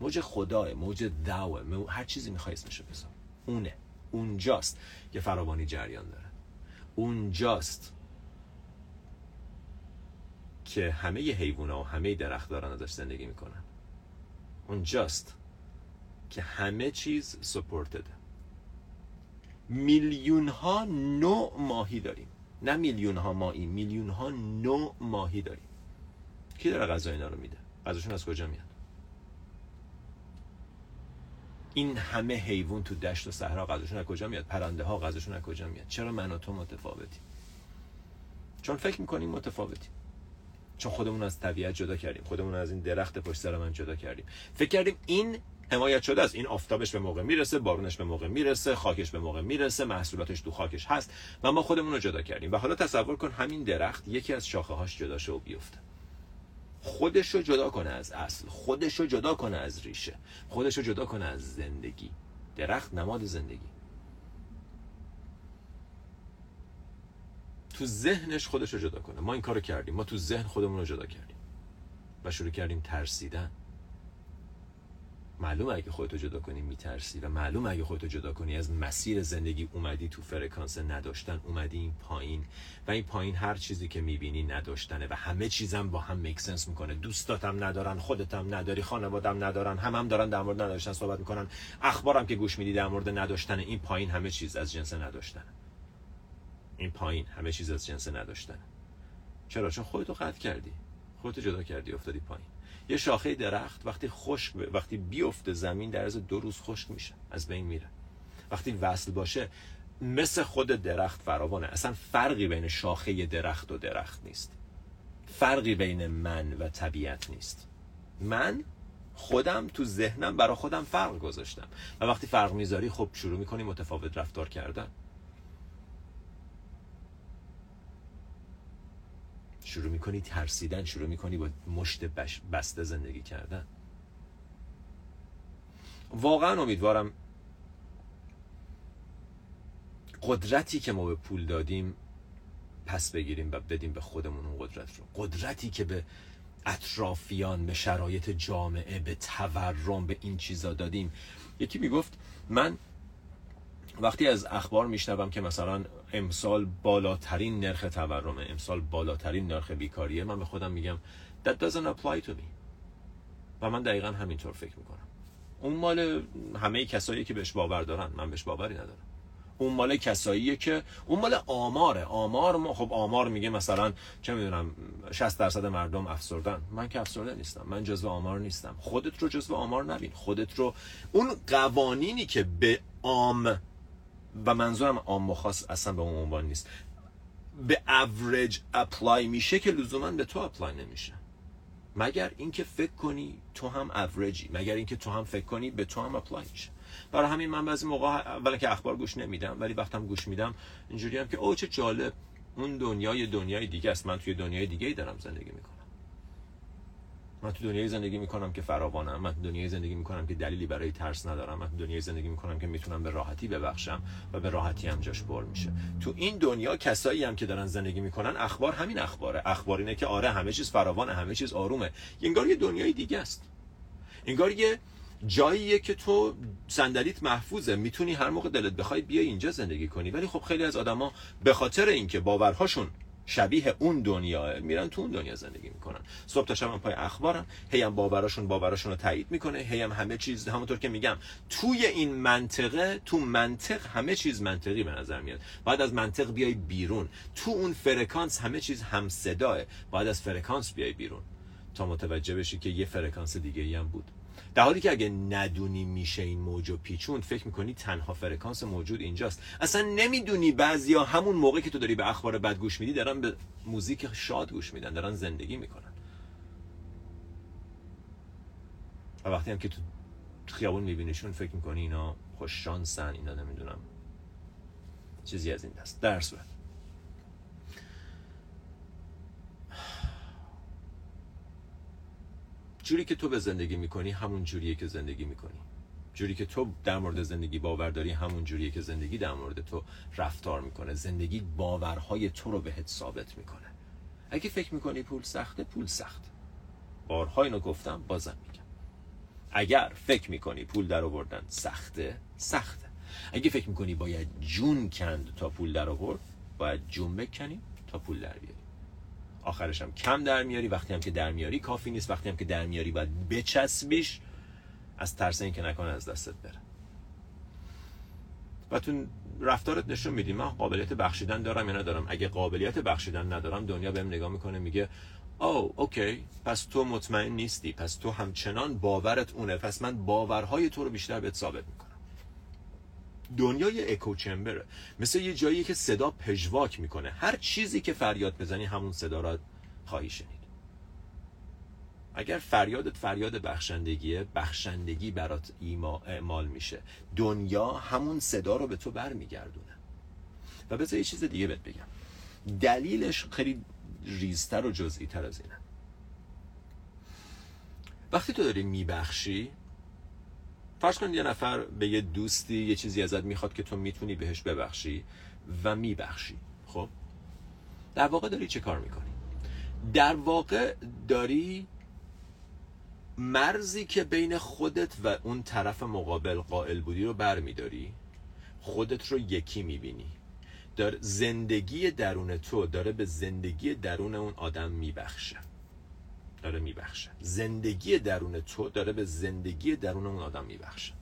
موج خداه موج دعوه هر چیزی می‌خوای اسمشو بذار. اونه. اونجاست که فراوانی جریان داره. اونجاست که همه حیوونا و همه درخت دارن ازش زندگی می‌کنن. اونجاست که همه چیز سپورتده. میلیون ها نوع ماهی داریم. نه میلیون ها ماهی میلیون ها نوع ماهی داریم. کی داره غذا اینا رو میده؟ غذاشون از کجا میاد؟ این همه حیوان تو دشت و صحرا غذاشون از کجا میاد؟ پرنده ها غذاشون از کجا میاد؟ چرا من و تو متفاوتیم چون فکر می‌کنیم متفاوتیم چون خودمون از طبیعت جدا کردیم. خودمون از این درخت پشت سر من جدا کردیم. فکر کردیم این حمایت شده است. این آفتابش به موقع می‌رسه بارونش به موقع می‌رسه خاکش به موقع می‌رسه محصولاتش تو خاکش هست و ما خودمون رو جدا کردیم. و حالا تصور کن همین درخت یکی از شاخه هاش جدا شه و بیفته. خودش رو جدا کنه از اصل خودش رو جدا کنه از ریشه خودش رو جدا کنه از زندگی. درخت نماد زندگی. تو ذهنش خودش رو جدا کنه. ما این کارو کردیم. ما تو ذهن خودمون رو جدا کردیم. و شروع کردیم ترسیدن. معلومه اگه خودتو جدا کنی میترسی و معلومه اگه خودتو جدا کنی از مسیر زندگی اومدی تو فرکانس نداشتن اومدی این پایین و این پایین هر چیزی که می‌بینی نداشتنه و همه چیزم با هم make sense می‌کنه. دوستاتم ندارن خودتم نداری خانوادم ندارن هم هم دارن در مورد نداشتن صحبت می‌کنن. اخبارم که گوش میدی در مورد نداشتن این پایین همه چیز از جنس نداشتن این پایین همه چیز از جنس نداشتن چرا؟ چون خودتو قطع کردی. خودتو جدا کردی افتادی پایین. یه شاخه درخت وقتی خشک وقتی بیفته زمین در از دو روز خشک میشه از بین میره. وقتی وصل باشه مثل خود درخت فراوانه. اصلا فرقی بین شاخه درخت و درخت نیست. فرقی بین من و طبیعت نیست. من خودم تو ذهنم برا خودم فرق گذاشتم. و وقتی فرق می‌ذاری خب شروع می‌کنی متفاوت رفتار کردن. شروع می‌کنی ترسیدن شروع می‌کنی با مشت بسته زندگی کردن. واقعا امیدوارم قدرتی که ما به پول دادیم پس بگیریم و بدیم به خودمون اون قدرت رو. قدرتی که به اطرافیان به شرایط جامعه به تورم به این چیزا دادیم. یکی می‌گفت من وقتی از اخبار میشنوم که مثلا امسال بالاترین نرخ تورمه امسال بالاترین نرخ بیکاریه من به خودم میگم that doesn't apply to me. و من دقیقا همینطور فکر می‌کنم. اون مال همه کسایی که بهش باور دارن من بهش باوری ندارم. اون مال کساییه که اون مال آماره. آمار ما خب آمار میگه مثلا چه می‌دونم 60 درصد مردم افسردن. من که افسرده نیستم. من جزو آمار نیستم. خودت رو جزو آمار نبین. خودت رو اون قوانینی که به عام و منظورم و خاص اصلا به اون عنوان نیست. به average apply میشه که لزوما به تو apply نمیشه. مگر اینکه فکر کنی تو هم اوریجی مگر اینکه تو هم فکر کنی به تو هم apply میشه. برای همین من بعضی موقع اولا که اخبار گوش نمیدم ولی وقتم گوش میدم اینجوری هم که اوه چه جالب اون دنیای دنیای دیگه است. من توی دنیای دیگه ای دارم زندگی می‌کنم. من تو دنیای زندگی می‌کنم که فراوانم من تو دنیای زندگی می‌کنم که دلیلی برای ترس ندارم من تو دنیای زندگی می‌کنم که می‌تونم به راحتی ببخشم و به راحتی هم جاش پر میشه. تو این دنیا کسایی هم که دارن زندگی می‌کنن اخبار همین اخباره. اخبار اینه که آره همه چیز فراوانه همه چیز آرومه. انگار یه دنیای دیگه است. انگار یه جاییه که تو صندلیت محفوظه. می‌تونی هر موقع دلت بخوای بیای اینجا زندگی کنی. ولی خب خیلی از آدما به خاطر اینکه باورهاشون شبیه اون دنیا میرن تو اون دنیا زندگی می‌کنن. صبح تا شب پای اخبارن هی هم باوراشون باوراشون رو تایید می‌کنه هی هم همه چیز همونطور که میگم توی این منطقه تو منطق همه چیز منطقی به نظر میاد. باید از منطق بیای بیرون. تو اون فرکانس همه چیز هم صداه. باید از فرکانس بیای بیرون. تا متوجه بشی که یه فرکانس دیگه ای هم بود. در حالی که اگه ندونی میشه این موج و پیچوند فکر می‌کنی تنها فرکانس موجود اینجاست. اصلا نمی‌دونی بعضیا همون موقع که تو داری به اخبار بد گوش میدی دارن به موزیک شاد گوش میدن دارن زندگی می‌کنن. و وقتی هم که تو خیابون میبینیشون فکر می‌کنی اینا خوش شانسن اینا نمی‌دونم چیزی از این دست. در صورت. جوری که تو به زندگی می‌کنی همون جوریه که زندگی می‌کنی. جوری که تو در مورد زندگی باور داری همون جوریه که زندگی در مورد تو رفتار می‌کنه. زندگی باورهای تو رو بهت ثابت می‌کنه. اگه فکر می‌کنی پول سخته پول سخت بارها اینو گفتم بازم میگم. اگر فکر می‌کنی پول در آوردن سخته سخته. اگه فکر می‌کنی باید جون کند تا پول در آورد باید جون بکنی تا پول در بیاری. آخرش هم کم در میاری وقتی هم که در میاری کافی نیست وقتی هم که در میاری باید بچسبیش از ترس این که نکنه از دستت بره. و تو رفتارت نشون میدی. من قابلیت بخشیدن دارم یا ندارم؟ اگه قابلیت بخشیدن ندارم دنیا بهم نگاه می‌کنه میگه او اوکی پس تو مطمئن نیستی پس تو همچنان باورت اونه پس من باورهای تو رو بیشتر بهت ثابت می‌کنم. دنیای اکو چمبره مثل یه جایی که صدا پژواک می‌کنه. هر چیزی که فریاد بزنی همون صدا را خواهی شنید. اگر فریادت فریاد بخشندگیه بخشندگی برات اعمال میشه. دنیا همون صدا رو به تو برمیگردونه. و بذار یه چیز دیگه بهت بگم. دلیلش خیلی ریزتر و جزئی تر از اینه. وقتی تو داری میبخشی فرض کن یه نفر به یه دوستی یه چیزی ازت می‌خواد که تو می‌تونی بهش ببخشی و میبخشی. خب؟ در واقع داری چه کار می‌کنی؟ در واقع داری مرزی که بین خودت و اون طرف مقابل قائل بودی رو برمیداری خودت رو یکی می‌بینی. در زندگی درون تو داره به زندگی درون اون آدم میبخشه. داره میبخشه. زندگی درون تو داره به زندگی درون اون آدم میبخشه.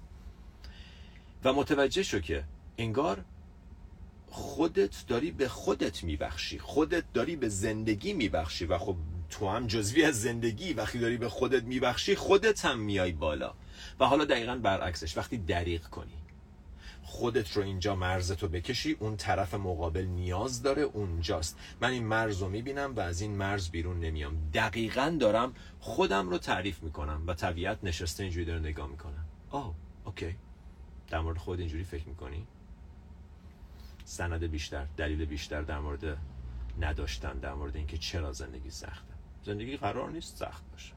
و متوجه شو که انگار خودت داری به خودت میبخشی. خودت داری به زندگی میبخشی و خب تو هم جزوی از زندگی وقتی داری به خودت میبخشی خودت هم میای بالا. و حالا دقیقا برعکسش وقتی دریغ کنی. خودت رو اینجا مرزتو بکشی اون طرف مقابل نیاز داره اونجاست. من این مرز رو می‌بینم و از این مرز بیرون نمیام. دقیقا دارم خودم رو تعریف می‌کنم و طبیعت نشسته اینجوری داره نگاه می‌کنم آه اوکی. در مورد خود اینجوری فکر می‌کنی؟ سند بیشتر دلیل بیشتر در مورد نداشتن در مورد اینکه چرا زندگی سخته. زندگی قرار نیست سخت باشه.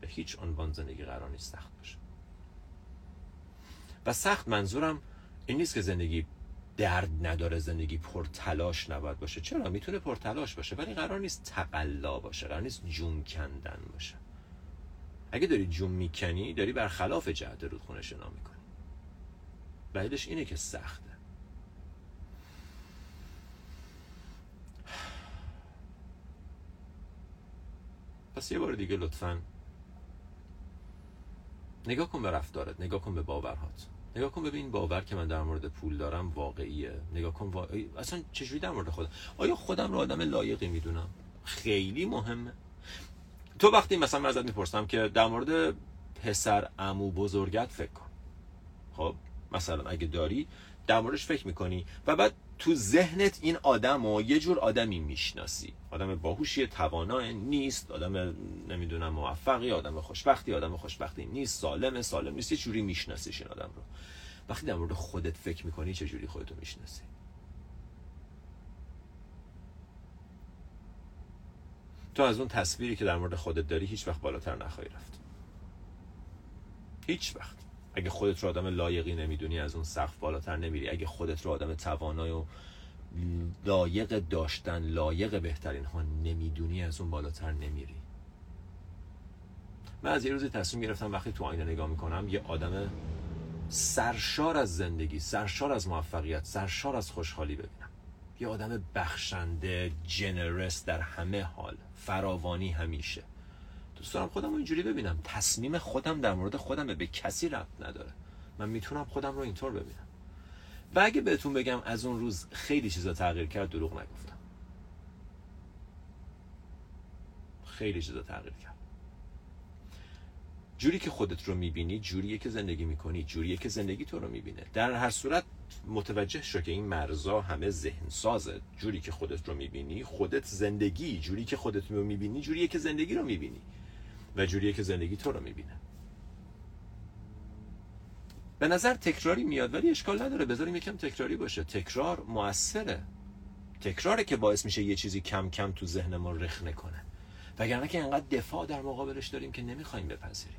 به هیچ عنوان زندگی قرار نیست سخت باشه. و سخت منظورم این نیست که زندگی درد نداره زندگی پرتلاش نباید باشه. چرا؟ می‌تونه پرتلاش باشه ولی قرار نیست تقلا باشه قرار نیست جون کندن باشه. اگه داری جون می‌کنی داری برخلاف جهت رودخونه شنا می‌کنی. بعدش اینه که سخته. پس یه بار دیگه لطفا نگاه کن به رفتارت نگاه کن به باورهات. نگاه کن ببین باور که من در مورد پول دارم واقعیه. نگاه کن وا... اصلا چجوری در مورد خودم؟ آیا خودم رو آدم لایقی می‌دونم؟ خیلی مهمه. تو وقتی مثلا من ازت می‌پرسم که در مورد پسر امو بزرگت فکر کن. خب مثلا اگه داری در موردش فکر می‌کنی و بعد تو ذهنت این آدم و یه جور آدمی می‌شناسی. آدم باهوشی توانای نیست آدم نمی‌دونم موفقی آدم خوشبختی آدم خوشبختی نیست سالم سالم نیست یه جوری میشناسیش این آدم رو. وقتی در مورد خودت فکر می‌کنی چه جوری خودتو می‌شناسی؟ تو از اون تصویری که در مورد خودت داری هیچ وقت بالاتر نخواهی رفت. هیچ وقت. اگه خودت رو آدم لایقی نمی‌دونی از اون سقف بالاتر نمیری. اگه خودت رو آدم توانای و لایق داشتن لایق بهترین ها نمی‌دونی از اون بالاتر نمیری. من از یه روزی تصمیم گرفتم وقتی تو آینه نگاه می‌کنم یه آدم سرشار از زندگی سرشار از موفقیت سرشار از خوشحالی ببینم. یه آدم بخشنده جنرس در همه حال. فراوانی همیشه. دوست دارم خودم رو اینجوری ببینم. تصمیم خودم در مورد خودم به کسی ربط نداره. من می‌تونم خودم رو اینطور ببینم. و اگه بهتون بگم از اون روز خیلی چیزا تغییر کرد دروغ نگفتم. خیلی چیزا تغییر کرد. جوری که خودت رو می‌بینی جوریه که زندگی می‌کنی جوریه که زندگی تو رو می‌بینه. در هر صورت متوجه شو که این مرزا همه ذهن سازه جوری که خودت رو می‌بینی خودت زندگی. جوری که خودت رو می‌بینی جوریه که زندگی رو می‌بینی. و جوریه که زندگی تو رو می‌بینه. به نظر تکراری میاد ولی اشکال نداره. بذاریم یکم تکراری باشه. تکرار موثره. تکراره که باعث میشه یه چیزی کم کم تو ذهن ما رخ نکنه. وگرنه که انقدر دفاع در مقابلش داریم که نمی‌خوایم بپذیریم.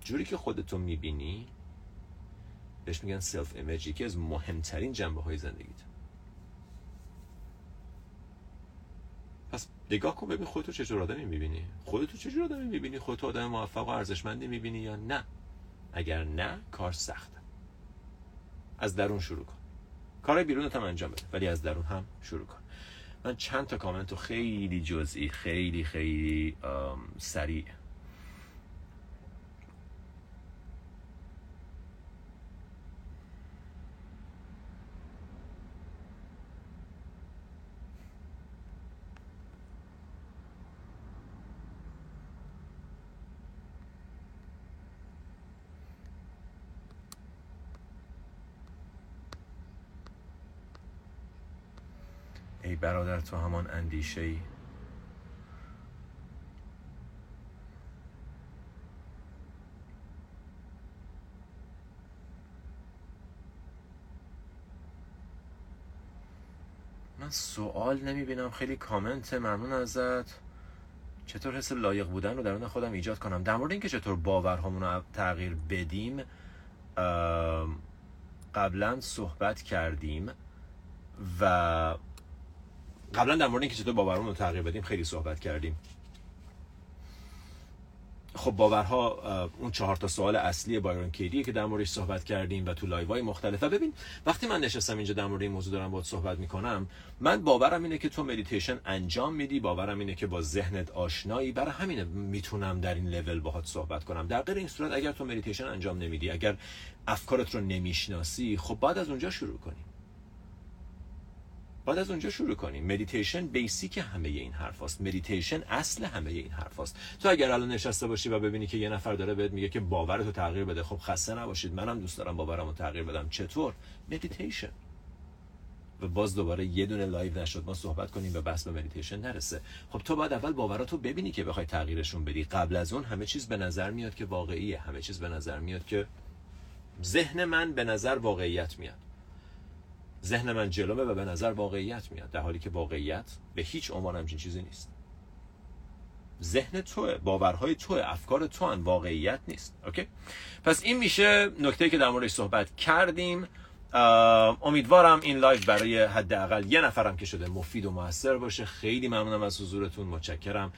جوری که خودتو می‌بینی بهش میگن self image یکی از مهمترین جنبه های زندگیت پس نگاه کن ببین خودتو چجور آدمی می‌بینی. خودتو چجور آدمی می‌بینی؟ خودتو آدم موفق و ارزشمندی می‌بینی یا نه؟ اگر نه کار سخته از درون شروع کن. کار بیرونت هم انجام بده ولی از درون هم شروع کن. من چند تا کامنت خیلی جزئی خیلی خیلی سریع برادر تو همان اندیشه ای من سوال نمی‌بینم. خیلی کامنت ممنون ازت. چطور حس لایق بودن رو درون خودم ایجاد کنم؟ در مورد اینکه چطور باورهامون رو تغییر بدیم قبلا صحبت کردیم و قبلا در مورد اینکه چطور باورمون رو تغییر بدیم خیلی صحبت کردیم. خب باورها اون چهار تا سوال اصلی Byron Katie یه که در موردش صحبت کردیم و تو live های مختلف. و ببین وقتی من نشستم اینجا در مورد این موضوع دارم باهات صحبت می‌کنم من باورم اینه که تو مدیتیشن انجام میدی باورم اینه که با ذهنت آشنایی. برای همینه می‌تونم در این لول باهات صحبت کنم. در غیر این صورت اگر تو مدیتیشن انجام نمیدی اگر افکارت رو نمی‌شناسی خب بعد از اونجا شروع کنیم باید از اونجا شروع کنیم. مدیتیشن بیسیک همه این حرف هست مدیتیشن اصل همه این حرف هست تو اگر الان نشسته باشی و ببینی که یه نفر داره بهت میگه که باورتو تغییر بده خب خسته نباشید. منم دوست دارم باورمو تغییر بدم. چطور؟ مدیتیشن و باز دوباره یه دونه لایو نشد. ما صحبت کنیم به بحث به مدیتیشن نرسه. خب تو باید اول باوراتو ببینی که بخوای تغییرشون بدی. قبل از اون همه چیز به نظر میاد که واقعیه. همه چیز به نظر میاد که ذهن من به نظر واقعیت میاد. ذهن من جلوه و به نظر واقعیت میاد در حالی که واقعیت به هیچ عنوان همچین چیزی نیست. ذهن توه باورهای توه افکار تو هن. واقعیت نیست اوکی؟ پس این میشه نکته که در موردش صحبت کردیم. امیدوارم این لایو برای حداقل یه نفرم که شده مفید و موثر باشه. خیلی ممنونم از حضورتون متشکرم.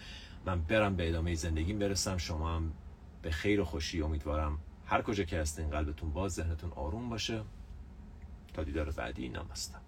من برم به ادامه زندگیم برسم. شما هم به خیر و خوشی امیدوارم. هر کجا که هستین قلبتون باز ذهنتون آروم باشه. تا دیدار بعدی نمستم